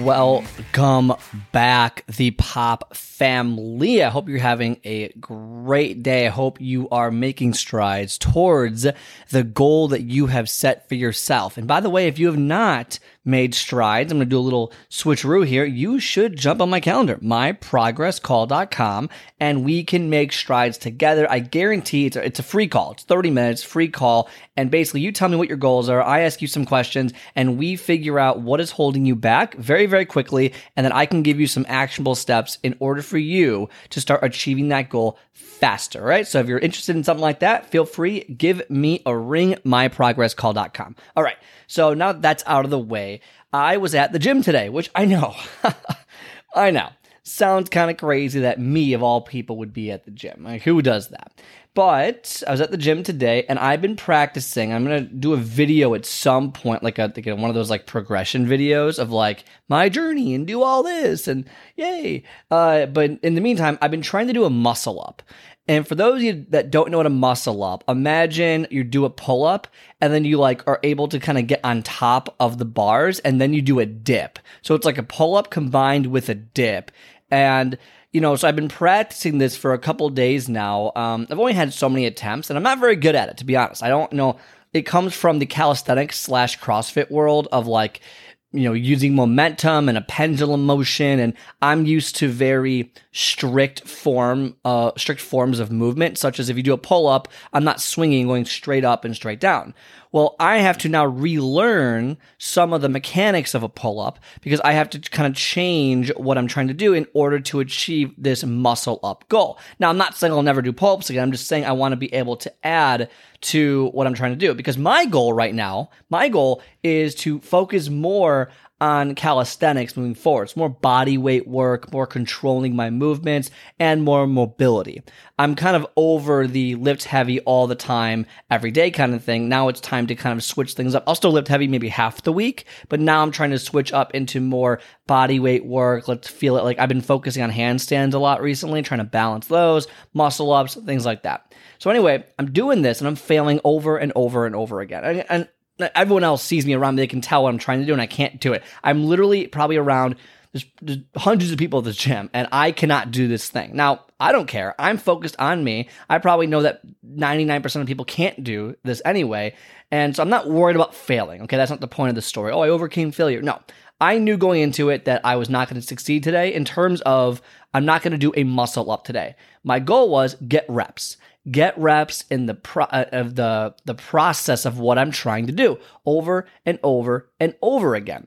Welcome back, the Pop family. I hope you're having a great day. I hope you are making strides towards the goal that you have set for yourself. And by the way, if you have not made strides, I'm going to do a little switcheroo here. You should jump on my calendar, myprogresscall.com, and we can make strides together. I guarantee it's a, it's a free call. It's 30 minutes, free call. And basically, you tell me what your goals are. I ask you some questions, and we figure out what is holding you back very, very quickly. And then I can give you some actionable steps in order for you to start achieving that goal faster, right? So if you're interested in something like that, feel free, give me a ring, myprogresscall.com. All right. So now that's out of the way. I was at the gym today, which I know, I know sounds kind of crazy that me of all people would be at the gym. Like who does that? But I was at the gym today and I've been practicing. I'm gonna do a video at some point, like a like one of those like progression videos of like my journey and do all this and yay. Uh, but in the meantime, I've been trying to do a muscle up. And for those of you that don't know what a muscle up, imagine you do a pull up and then you like are able to kind of get on top of the bars and then you do a dip. So it's like a pull up combined with a dip. And you know, so I've been practicing this for a couple days now. Um, I've only had so many attempts, and I'm not very good at it, to be honest. I don't know. It comes from the calisthenics slash CrossFit world of like, you know, using momentum and a pendulum motion. And I'm used to very strict form, uh, strict forms of movement, such as if you do a pull up, I'm not swinging, going straight up and straight down. Well, I have to now relearn some of the mechanics of a pull up because I have to kind of change what I'm trying to do in order to achieve this muscle up goal. Now, I'm not saying I'll never do pull ups again. I'm just saying I want to be able to add to what I'm trying to do because my goal right now, my goal is to focus more on calisthenics moving forward. It's more body weight work, more controlling my movements, and more mobility. I'm kind of over the lift heavy all the time, every day kind of thing. Now it's time to kind of switch things up. I'll still lift heavy maybe half the week, but now I'm trying to switch up into more body weight work. Let's feel it like I've been focusing on handstands a lot recently, trying to balance those, muscle ups, things like that. So anyway, I'm doing this and I'm failing over and over and over again. And, and everyone else sees me around, they can tell what I'm trying to do, and I can't do it. I'm literally probably around there's, there's, hundreds of people at the gym, and I cannot do this thing. Now, I don't care. I'm focused on me. I probably know that 99% of people can't do this anyway, and so I'm not worried about failing. Okay, that's not the point of the story. Oh, I overcame failure. No, I knew going into it that I was not going to succeed today in terms of I'm not going to do a muscle up today. My goal was get reps get reps in the pro- uh, of the the process of what I'm trying to do over and over and over again.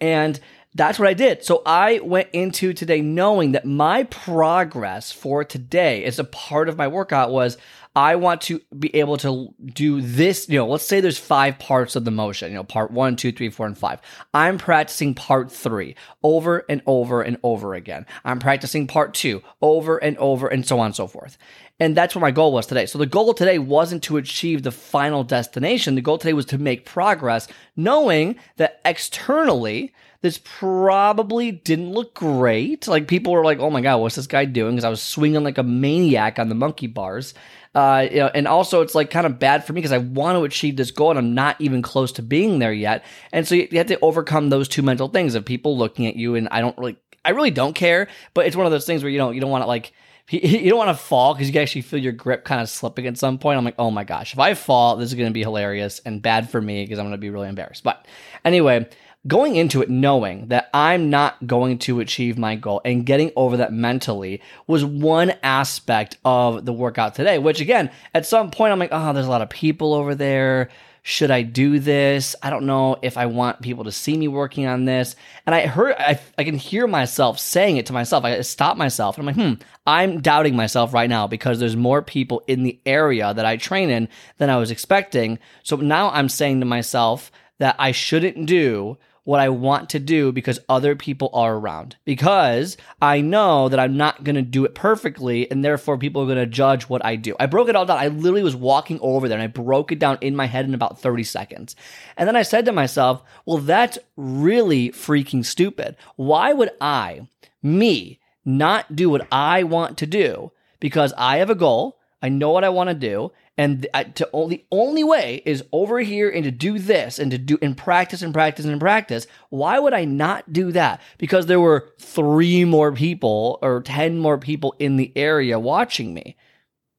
And that's what I did. So I went into today knowing that my progress for today as a part of my workout was I want to be able to do this. You know, let's say there's five parts of the motion, you know, part one, two, three, four, and five. I'm practicing part three over and over and over again. I'm practicing part two over and over and so on and so forth. And that's what my goal was today. So the goal today wasn't to achieve the final destination. The goal today was to make progress, knowing that externally, this probably didn't look great. Like people were like, "Oh my god, what's this guy doing?" Because I was swinging like a maniac on the monkey bars. Uh, you know, and also it's like kind of bad for me because I want to achieve this goal and I'm not even close to being there yet. And so you, you have to overcome those two mental things of people looking at you and I don't really, I really don't care. But it's one of those things where you don't, you don't want to like you don't want to fall because you actually feel your grip kind of slipping at some point. I'm like, oh my gosh, if I fall, this is going to be hilarious and bad for me because I'm going to be really embarrassed. But anyway, going into it knowing that I'm not going to achieve my goal and getting over that mentally was one aspect of the workout today, which again, at some point, I'm like, oh, there's a lot of people over there should I do this? I don't know if I want people to see me working on this. And I heard, I, I can hear myself saying it to myself. I stop myself and I'm like, hmm, I'm doubting myself right now because there's more people in the area that I train in than I was expecting. So now I'm saying to myself that I shouldn't do what I want to do because other people are around. Because I know that I'm not going to do it perfectly and therefore people are going to judge what I do. I broke it all down. I literally was walking over there and I broke it down in my head in about 30 seconds. And then I said to myself, well, that's really freaking stupid. Why would I, me, not do what I want to do because I have a goal? I know what I want to do, and the only way is over here and to do this and to do and practice and practice and practice. Why would I not do that? Because there were three more people or 10 more people in the area watching me.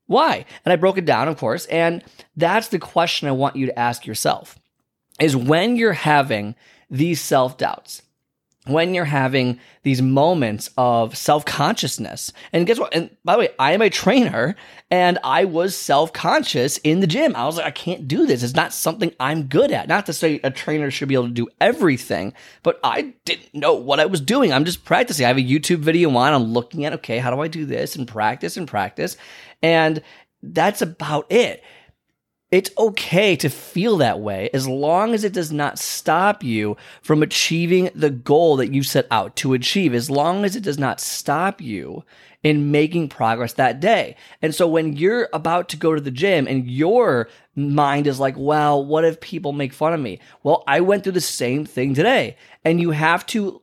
Why? And I broke it down, of course. And that's the question I want you to ask yourself is when you're having these self doubts, when you're having these moments of self consciousness. And guess what? And by the way, I am a trainer and I was self conscious in the gym. I was like, I can't do this. It's not something I'm good at. Not to say a trainer should be able to do everything, but I didn't know what I was doing. I'm just practicing. I have a YouTube video on. I'm looking at, okay, how do I do this and practice and practice. And that's about it. It's okay to feel that way as long as it does not stop you from achieving the goal that you set out to achieve, as long as it does not stop you in making progress that day. And so when you're about to go to the gym and your mind is like, well, what if people make fun of me? Well, I went through the same thing today. And you have to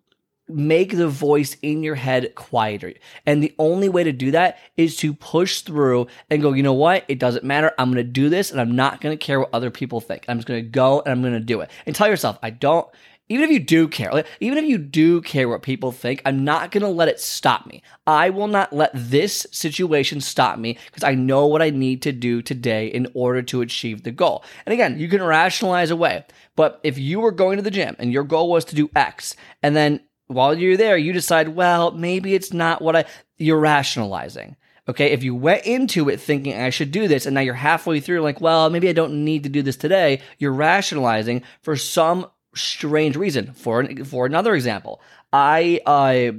make the voice in your head quieter. And the only way to do that is to push through and go, you know what? It doesn't matter. I'm going to do this and I'm not going to care what other people think. I'm just going to go and I'm going to do it. And tell yourself, I don't, even if you do care, like, even if you do care what people think, I'm not going to let it stop me. I will not let this situation stop me because I know what I need to do today in order to achieve the goal. And again, you can rationalize away, but if you were going to the gym and your goal was to do X and then while you're there, you decide, well, maybe it's not what I, you're rationalizing. Okay. If you went into it thinking I should do this and now you're halfway through, like, well, maybe I don't need to do this today, you're rationalizing for some strange reason. For, for another example, I, uh,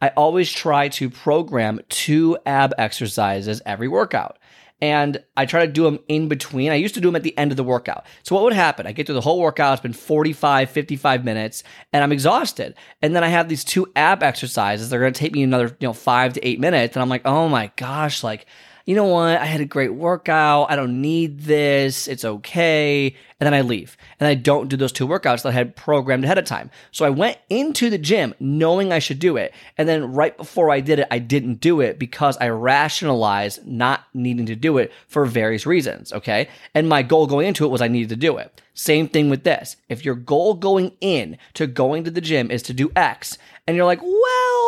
I always try to program two ab exercises every workout and I try to do them in between. I used to do them at the end of the workout. So what would happen? I get through the whole workout. It's been 45, 55 minutes and I'm exhausted. And then I have these two ab exercises. They're going to take me another, you know, five to eight minutes. And I'm like, oh my gosh, like you know what? I had a great workout. I don't need this. It's okay. And then I leave and I don't do those two workouts that I had programmed ahead of time. So I went into the gym knowing I should do it. And then right before I did it, I didn't do it because I rationalized not needing to do it for various reasons. Okay. And my goal going into it was I needed to do it. Same thing with this. If your goal going in to going to the gym is to do X and you're like, well,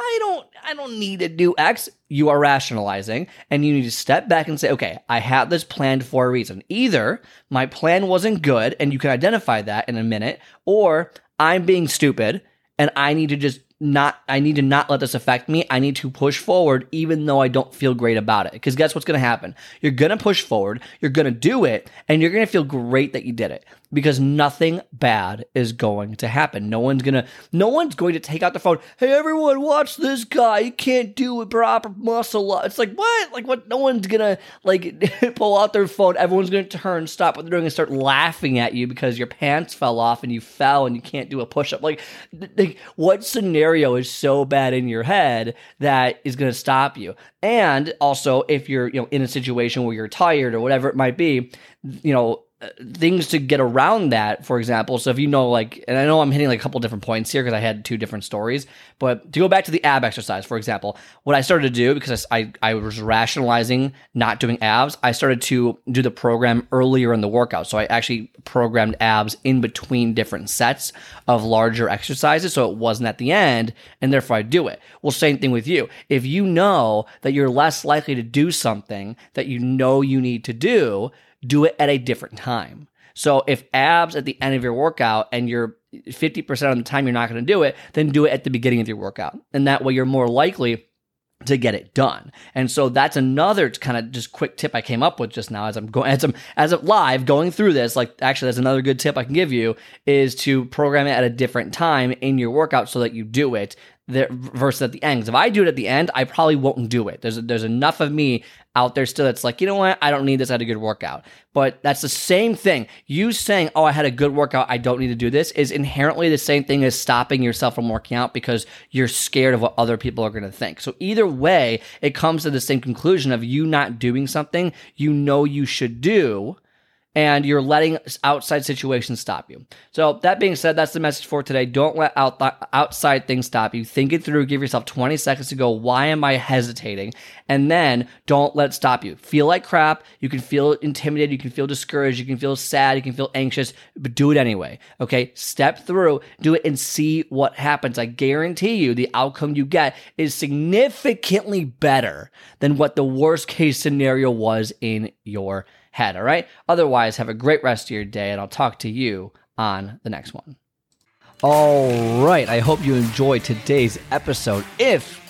I don't I don't need to do X. You are rationalizing and you need to step back and say, okay, I have this planned for a reason. Either my plan wasn't good and you can identify that in a minute, or I'm being stupid and I need to just not I need to not let this affect me. I need to push forward even though I don't feel great about it. Because guess what's going to happen? You're going to push forward, you're going to do it, and you're going to feel great that you did it because nothing bad is going to happen. No one's to no one's going to take out the phone. "Hey everyone, watch this guy. He can't do a proper muscle up." It's like, "What? Like what? No one's to like pull out their phone. Everyone's to turn, stop what they're doing and start laughing at you because your pants fell off and you fell and you can't do a push-up." Like, like what scenario is so bad in your head that is to stop you. And also, if you're you know in a situation where you're tired or whatever it might be, you know things to get around that, for example. So if you know, like, and I know I'm hitting like a couple different points here because I had two different stories, but to go back to the ab exercise, for example, what I started to do because I, I was rationalizing not doing abs, I started to do the program earlier in the workout. So I actually programmed abs in between different sets of larger exercises. So it wasn't at the end and therefore I do it. Well, same thing with you. If you know that you're less likely to do something that you know you need to do, do it at a different time. So if abs at the end of your workout and you're 50% of the time you're not going to do it, then do it at the beginning of your workout. And that way you're more likely to get it done. And so that's another kind of just quick tip I came up with just now as I'm going as I'm as I'm live going through this. Like actually that's another good tip I can give you is to program it at a different time in your workout so that you do it versus at the end. 'Cause if I do it at the end, I probably won't do it. There's there's enough of me out there still that's like, you know what, I don't need this. I had a good workout. But that's the same thing. You saying, oh, I had a good workout, I don't need to do this, is inherently the same thing as stopping yourself from working out because you're scared of what other people are going to think. So either way, it comes to the same conclusion of you not doing something you know you should do and you're letting outside situations stop you. So that being said, that's the message for today. Don't let out uh, outside things stop you. Think it through. Give yourself 20 seconds to go. Why am I hesitating? And then don't let it stop you. Feel like crap. You can feel intimidated. You can feel discouraged. You can feel sad. You can feel anxious, but do it anyway. Okay. Step through, do it and see what happens. I guarantee you the outcome you get is significantly better than what the worst case scenario was in your head. All right. Otherwise, have a great rest of your day, and I'll talk to you on the next one. All right. I hope you enjoyed today's episode. If